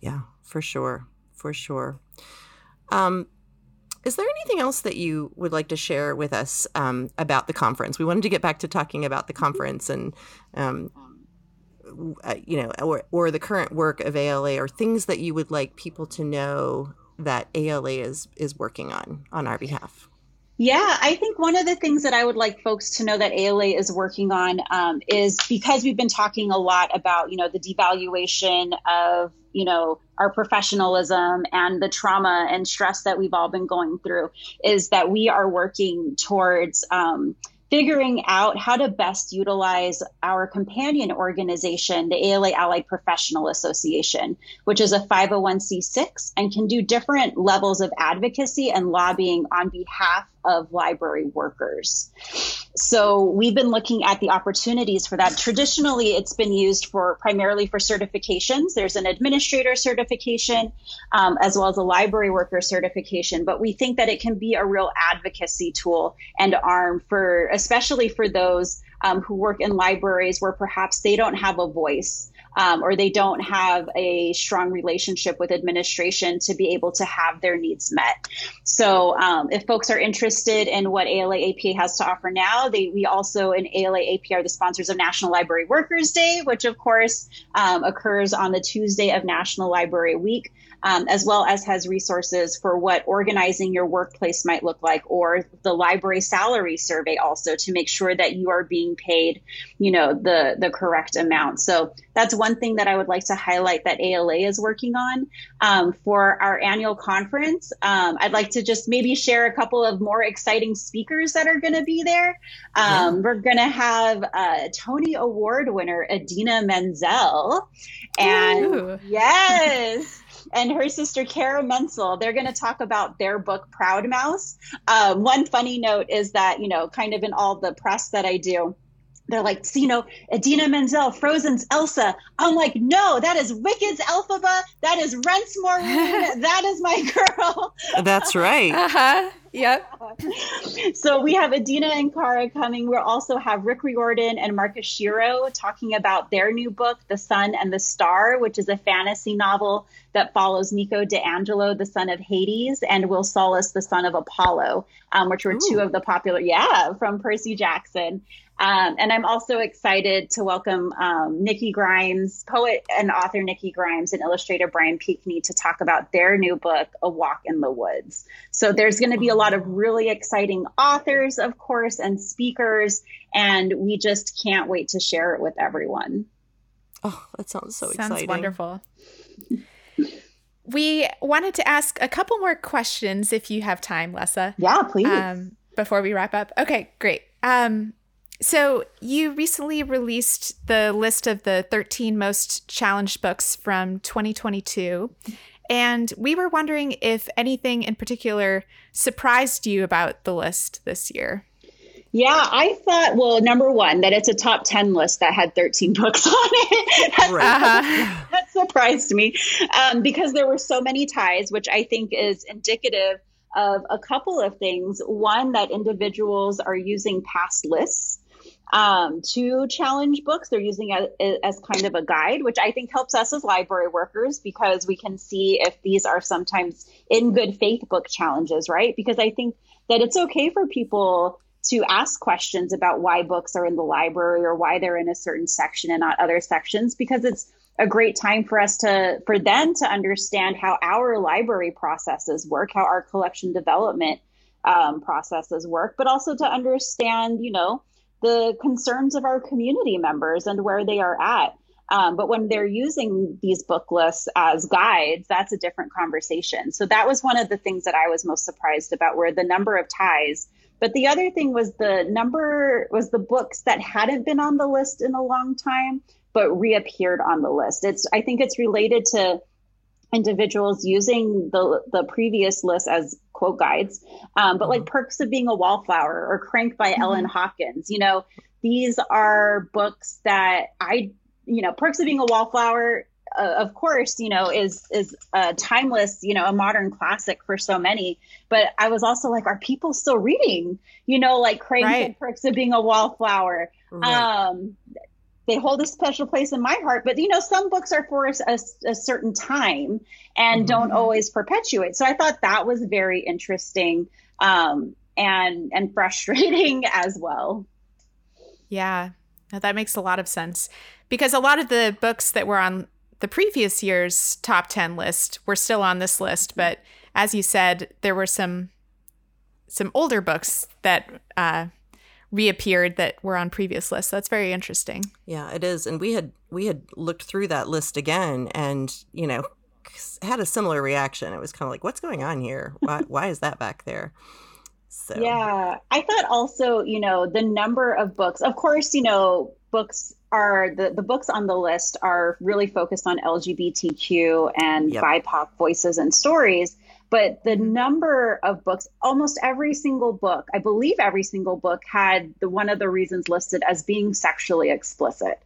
Yeah for sure for sure. Um, is there anything else that you would like to share with us um, about the conference? We wanted to get back to talking about the conference and um, uh, you know, or, or the current work of ALA or things that you would like people to know that ALA is is working on on our behalf? Yeah, I think one of the things that I would like folks to know that ALA is working on um, is because we've been talking a lot about, you know, the devaluation of, you know, our professionalism and the trauma and stress that we've all been going through, is that we are working towards um, figuring out how to best utilize our companion organization, the ALA Allied Professional Association, which is a 501c6 and can do different levels of advocacy and lobbying on behalf of library workers. So we've been looking at the opportunities for that. Traditionally, it's been used for primarily for certifications. There's an administrator certification um, as well as a library worker certification, but we think that it can be a real advocacy tool and arm for, especially for those um, who work in libraries where perhaps they don't have a voice um, or they don't have a strong relationship with administration to be able to have their needs met. So, um, if folks are interested in what ALA APA has to offer now, they, we also in ALA APA are the sponsors of National Library Workers Day, which of course um, occurs on the Tuesday of National Library Week um, as well as has resources for what organizing your workplace might look like, or the library salary survey also to make sure that you are being paid, you know, the the correct amount. So that's one thing that I would like to highlight that ALA is working on um, for our annual conference. Um, I'd like to just maybe share a couple of more exciting speakers that are going to be there. Yeah. Um, we're going to have a Tony Award winner Idina Menzel, and Ooh. yes and her sister Cara Mentzel. They're going to talk about their book Loud Mouse. Um, one funny note is that you know, kind of in all the press that I do they're like, so, you know, Idina Menzel, Frozen's Elsa. I'm like, no, that is Wicked's Elphaba. That is Rent's Maureen. <laughs> that is my girl. That's right. <laughs> Uh-huh. Yep. <laughs> so we have Idina and Cara coming. We'll also have Rick Riordan and Mark Oshiro talking about their new book, The Sun and the Star, which is a fantasy novel that follows Nico di Angelo, the son of Hades, and Will Solace, the son of Apollo, um, which were Ooh. two of the popular, yeah, from Percy Jackson. Um, and I'm also excited to welcome um, Nikki Grimes, poet and author Nikki Grimes, and illustrator Brian Pinkney to talk about their new book, A Walk in the Woods. So there's going to be a lot of really exciting authors, of course, and speakers, and we just can't wait to share it with everyone. Oh, that sounds so sounds exciting. Sounds wonderful. we wanted to ask a couple more questions if you have time, Lessa. Yeah, please. Um, before we wrap up. Okay, great. Um, so, you recently released the list of the 13 most challenged books from 2022. And we were wondering if anything in particular surprised you about the list this year. Yeah, I thought, well, number one, that it's a top 10 list that had 13 <laughs> books on it. that, <laughs> uh-huh. that surprised me um, because there were so many ties, which I think is indicative of a couple of things. One, that individuals are using past lists um, to challenge books. They're using it as kind of a guide, which I think helps us as library workers because we can see if these are sometimes in good faith book challenges, right? Because I think that it's okay for people to ask questions about why books are in the library or why they're in a certain section and not other sections because it's a great time for us to for them to understand how our library processes work how our collection development um, processes work but also to understand you know the concerns of our community members and where they are at. Um, but when they're using these book lists as guides, that's a different conversation. So that was one of the things that I was most surprised about, where the number of ties. But the other thing was the number was the books that hadn't been on the list in a long time, but reappeared on the list. It's I think it's related to individuals using the the previous list as quote guides um, but like mm-hmm. perks of being a wallflower or crank by mm-hmm. ellen hopkins you know these are books that i you know perks of being a wallflower uh, of course you know is is a timeless you know a modern classic for so many but i was also like are people still reading you know like crank right. and perks of being a wallflower right. um they hold a special place in my heart but you know some books are for a, a certain time and mm-hmm. don't always perpetuate. So i thought that was very interesting um, and and <laughs> frustrating as well. Yeah. That makes a lot of sense. Because a lot of the books that were on the previous year's top 10 list were still on this list but as you said there were some some older books that uh, reappeared that were on previous lists. That's very interesting. Yeah, it is. And we had we had looked through that list again and, you know, had a similar reaction. It was kind of like, what's going on here? Why <laughs> why is that back there? So Yeah, I thought also, you know, the number of books. Of course, you know, books are the the books on the list are really focused on LGBTQ and Yep. BIPOC voices and stories. But the number of books, almost every single book, I believe every single book had the one of the reasons listed as being sexually explicit.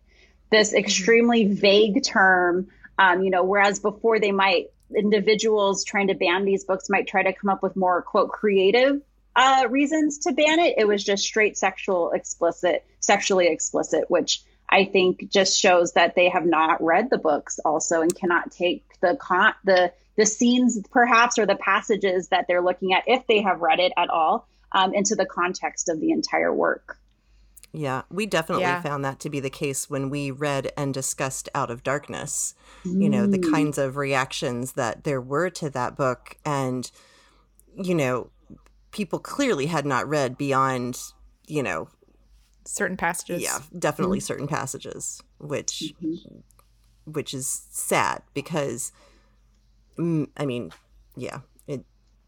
This extremely vague term, um, you know, whereas before they might individuals trying to ban these books might try to come up with more quote creative uh, reasons to ban it. It was just straight sexual explicit, sexually explicit, which I think just shows that they have not read the books also and cannot take the con the the scenes perhaps or the passages that they're looking at if they have read it at all um, into the context of the entire work. Yeah, we definitely Yeah. found that to be the case when we read and discussed Out of Darkness. You know, the kinds of reactions that there were to that book. And, you know, people clearly had not read beyond, you know, Certain passages. yeah, definitely certain passages, which which is sad because mm, I mean, yeah, it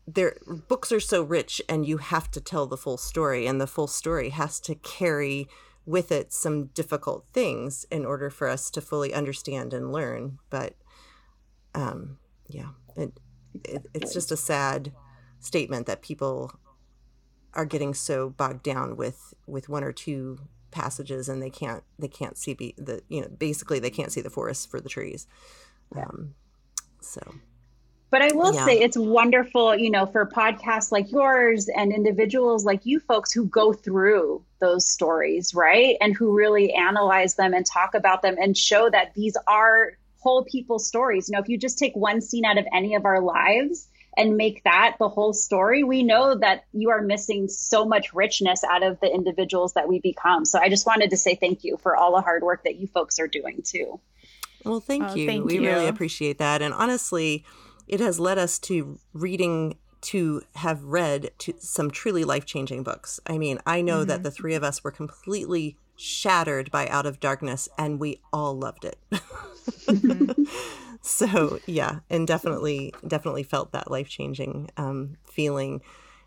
their books are so rich and you have to tell the full story and the full story has to carry with it some difficult things in order for us to fully understand and learn, but um yeah, it, it it's just a sad statement that people are getting so bogged down with with one or two passages and they can't they can't see be the you know basically they can't see the forest for the trees um so But I will Yeah. say it's wonderful, you know, for podcasts like yours and individuals like you folks who go through those stories, right? And who really analyze them and talk about them and show that these are whole people stories. You know, if you just take one scene out of any of our lives and make that the whole story, we know that you are missing so much richness out of the individuals that we become. So I just wanted to say thank you for all the hard work that you folks are doing too. well thank Oh, you. thank we really appreciate that. And honestly it has led us to reading to have read to some truly life-changing books. I mean i know that mm-hmm. the three of us were completely shattered by out of darkness and we all loved it. <laughs> So yeah and definitely definitely felt that life-changing um, feeling.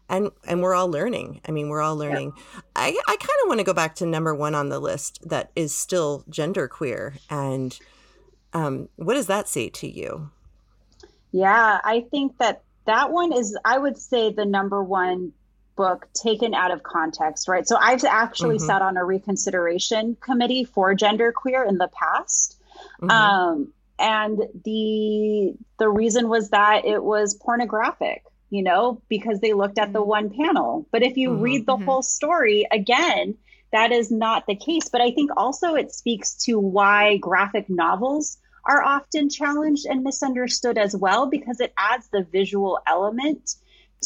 And and we're all learning. I mean we're all learning. I i kind of want to go back to number one on the list that is still genderqueer and um, what does that say to you? Yeah, I think that that one is, I would say, the number one book taken out of context, right? So I've actually Mhm. sat on a reconsideration committee for genderqueer in the past. Mhm. Um, and the the reason was that it was pornographic, you know, because they looked at the one panel. But if you Mhm. read the Mhm. whole story again, that is not the case. But I think also it speaks to why graphic novels are often challenged and misunderstood as well because it adds the visual element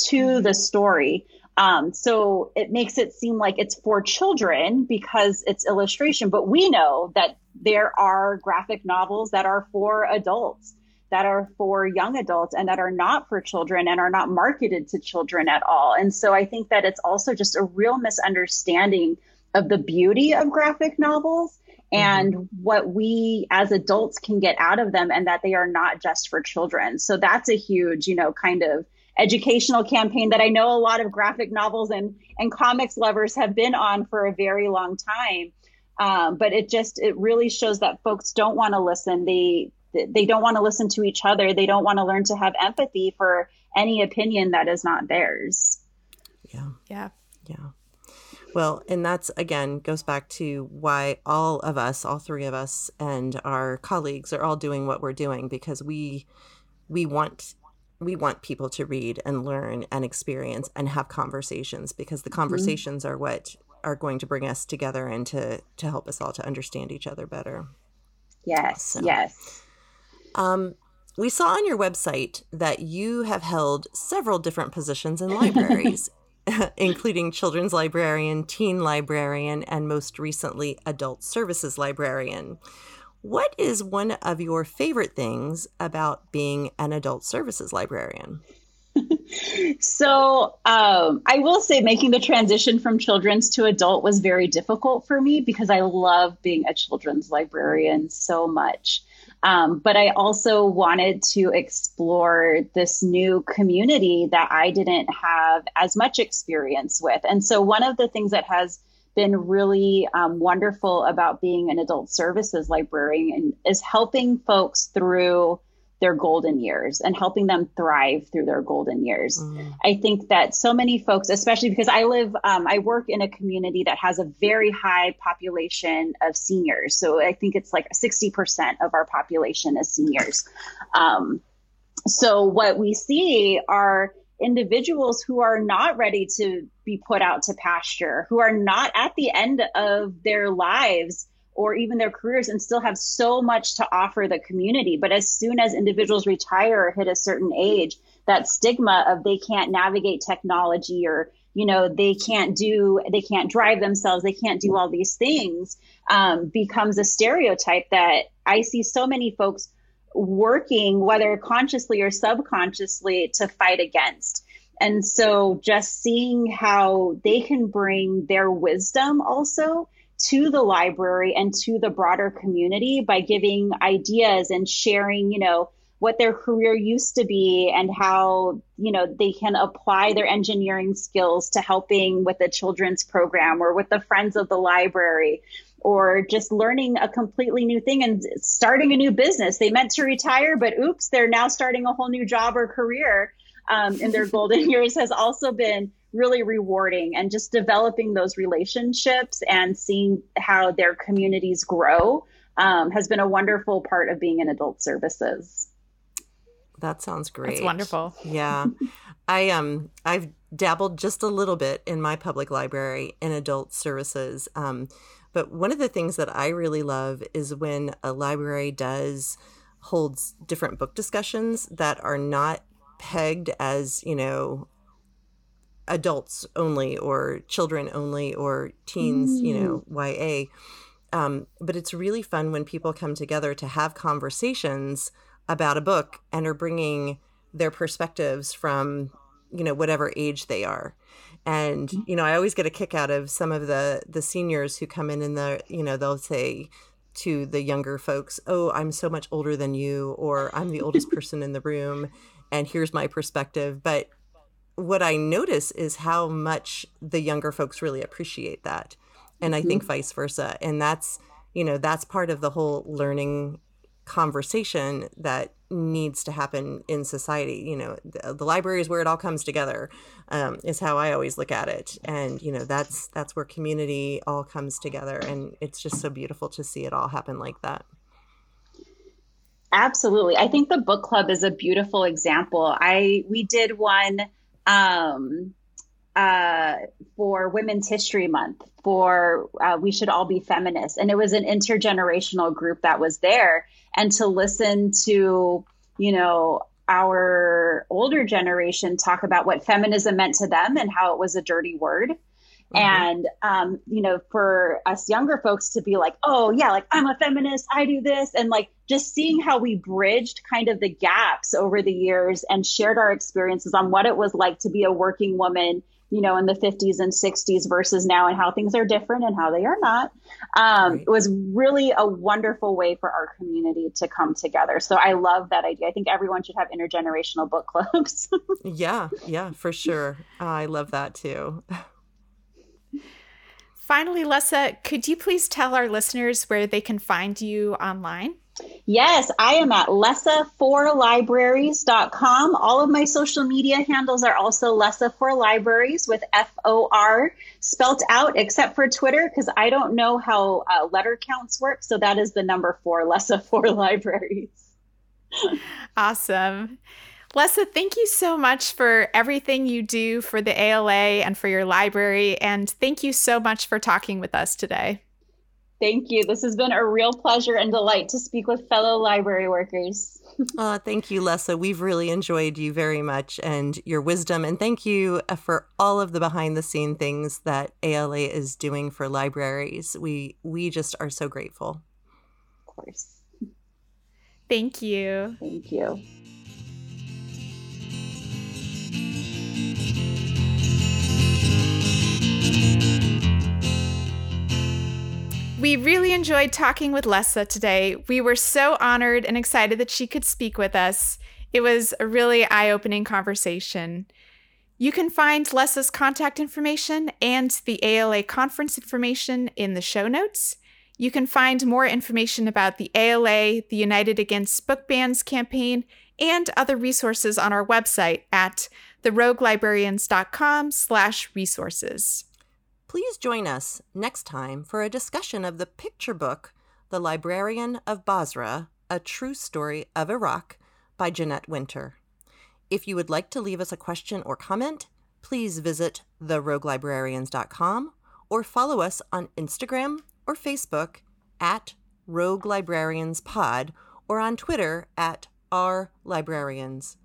to the story. Um, so it makes it seem like it's for children because it's illustration, but we know that there are graphic novels that are for adults, that are for young adults, and that are not for children and are not marketed to children at all. And so I think that it's also just a real misunderstanding of the beauty of graphic novels and what we as adults can get out of them and that they are not just for children. So that's a huge, you know, kind of educational campaign that I know a lot of graphic novels and and comics lovers have been on for a very long time. Um, but it just it really shows that folks don't want to listen. They they don't want to listen to each other. They don't want to learn to have empathy for any opinion that is not theirs. yeah Yeah. Yeah. Well, and that's again goes back to why all of us, all three of us and our colleagues are all doing what we're doing because we we want we want people to read and learn and experience and have conversations because the conversations are what are going to bring us together and to to help us all to understand each other better. Yes, So- yes. Um, we saw on your website that you have held several different positions in libraries, <laughs> <laughs> including children's librarian, teen librarian, and most recently, adult services librarian. What is one of your favorite things about being an adult services librarian? So um, I will say making the transition from children's to adult was very difficult for me because I love being a children's librarian so much. Um, but I also wanted to explore this new community that I didn't have as much experience with. And so, one of the things that has been really um, wonderful about being an adult services librarian and is helping folks through their golden years and helping them thrive through their golden years. Mm. I think that so many folks, especially because I live, um, I work in a community that has a very high population of seniors. So I think it's like 60% of our population is seniors. Um, so what we see are individuals who are not ready to be put out to pasture, who are not at the end of their lives or even their careers and still have so much to offer the community. But as soon as individuals retire or hit a certain age, that stigma of they can't navigate technology or you know they can't do they can't drive themselves they can't do all these things um, becomes a stereotype that i see so many folks working whether consciously or subconsciously to fight against. And so just seeing how they can bring their wisdom also to the library and to the broader community by giving ideas and sharing, you know, what their career used to be and how, you know, they can apply their engineering skills to helping with the children's program or with the friends of the library or just learning a completely new thing and starting a new business. They meant to retire, but oops, they're now starting a whole new job or career um, in their golden <laughs> years has also been really rewarding and just developing those relationships and seeing how their communities grow um, has been a wonderful part of being in adult services. That sounds great. It's wonderful. Yeah. <laughs> I um I've dabbled just a little bit in my public library in adult services. Um, but one of the things that I really love is when a library does holds different book discussions that are not pegged as, you know, adults only or children only or teens, mm. you know, YA. Um, but it's really fun when people come together to have conversations about a book and are bringing their perspectives from, you know, whatever age they are. And mm. you know, I always get a kick out of some of the the seniors who come in and the, you know, they'll say to the younger folks, "Oh, I'm so much older than you," or "I'm the oldest <laughs> person in the room." and here's my perspective. But what I notice is how much the younger folks really appreciate that. And I think mm-hmm. vice versa. And that's, you know, that's part of the whole learning conversation that needs to happen in society. You know, the, the library is where it all comes together, um, is how I always look at it. And, you know, that's, that's where community all comes together. And it's just so beautiful to see it all happen like that. Absolutely. I think the book club is a beautiful example. I we did one um, uh, for Women's History Month for uh, We Should All Be Feminists. And it was an intergenerational group that was there. And to listen to, you know, our older generation talk about what feminism meant to them and how it was a dirty word Mm-hmm. And, um, you know, for us younger folks to be like, oh, yeah, like I'm a feminist, I do this. And like just seeing how we bridged kind of the gaps over the years and shared our experiences on what it was like to be a working woman, you know, in the 50s and 60s versus now and how things are different and how they are not. Um, right. It was really a wonderful way for our community to come together. So I love that idea. I think everyone should have intergenerational book <laughs> clubs. yeah, yeah, for sure. I love that too. Finally, Lessa, could you please tell our listeners where they can find you online? Yes, I am at lessa4libraries.com. All of my social media handles are also Lessa for Libraries with F O R spelt out, except for Twitter, because I don't know how uh, letter counts work. So that is the number four, Lessa <laughs> for Libraries. awesome. Lessa, thank you so much for everything you do for the ALA and for your library. And thank you so much for talking with us today. Thank you. This has been a real pleasure and delight to speak with fellow library workers. <laughs> oh, thank you, Lessa. We've really enjoyed you very much and your wisdom. And thank you uh, for all of the behind the scene things that ALA is doing for libraries. We we just are so grateful. Of course. Thank you. Thank you. We really enjoyed talking with Lessa today. We were so honored and excited that she could speak with us. It was a really eye opening conversation. You can find Lessa's contact information and the ALA conference information in the show notes. You can find more information about the ALA, the United Against Book Bans campaign, and other resources on our website at theroguelibrarians.com slash resources. Please join us next time for a discussion of the picture book, The Librarian of Basra, A True Story of Iraq by Jeanette Winter. If you would like to leave us a question or comment, please visit theroguelibrarians.com or follow us on Instagram or Facebook at Rogue Librarians Pod or on Twitter at R Librarians.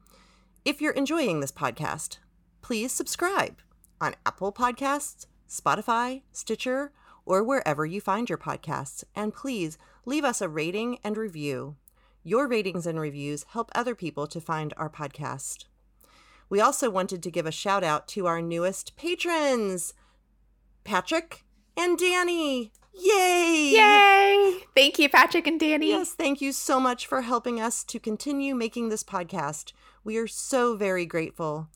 If you're enjoying this podcast, please subscribe on Apple Podcasts, Spotify, Stitcher, or wherever you find your podcasts, and please leave us a rating and review. Your ratings and reviews help other people to find our podcast. We also wanted to give a shout out to our newest patrons, Patrick and Danny. Yay! Yay! Thank you, Patrick and Danny. Yes, thank you so much for helping us to continue making this podcast. We are so very grateful.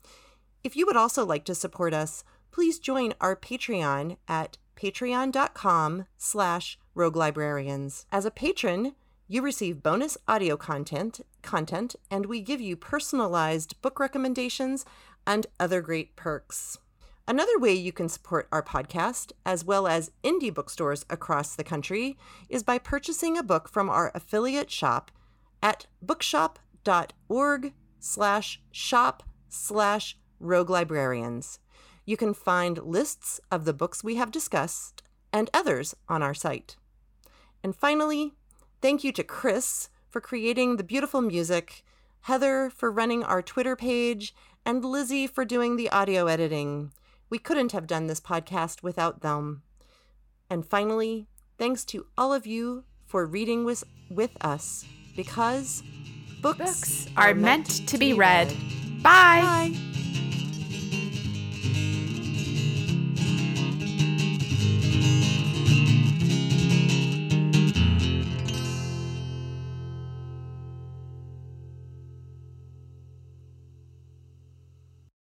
If you would also like to support us, please join our Patreon at patreon.com slash roguelibrarians. As a patron, you receive bonus audio content, content, and we give you personalized book recommendations and other great perks. Another way you can support our podcast, as well as indie bookstores across the country, is by purchasing a book from our affiliate shop at bookshop.org slash shop slash rogue librarians. You can find lists of the books we have discussed and others on our site. And finally, Thank you to Chris for creating the beautiful music, Heather for running our Twitter page, and Lizzie for doing the audio editing. We couldn't have done this podcast without them. And finally, thanks to all of you for reading with, with us because books, books are, are meant, meant, to be read. read. Bye. Bye.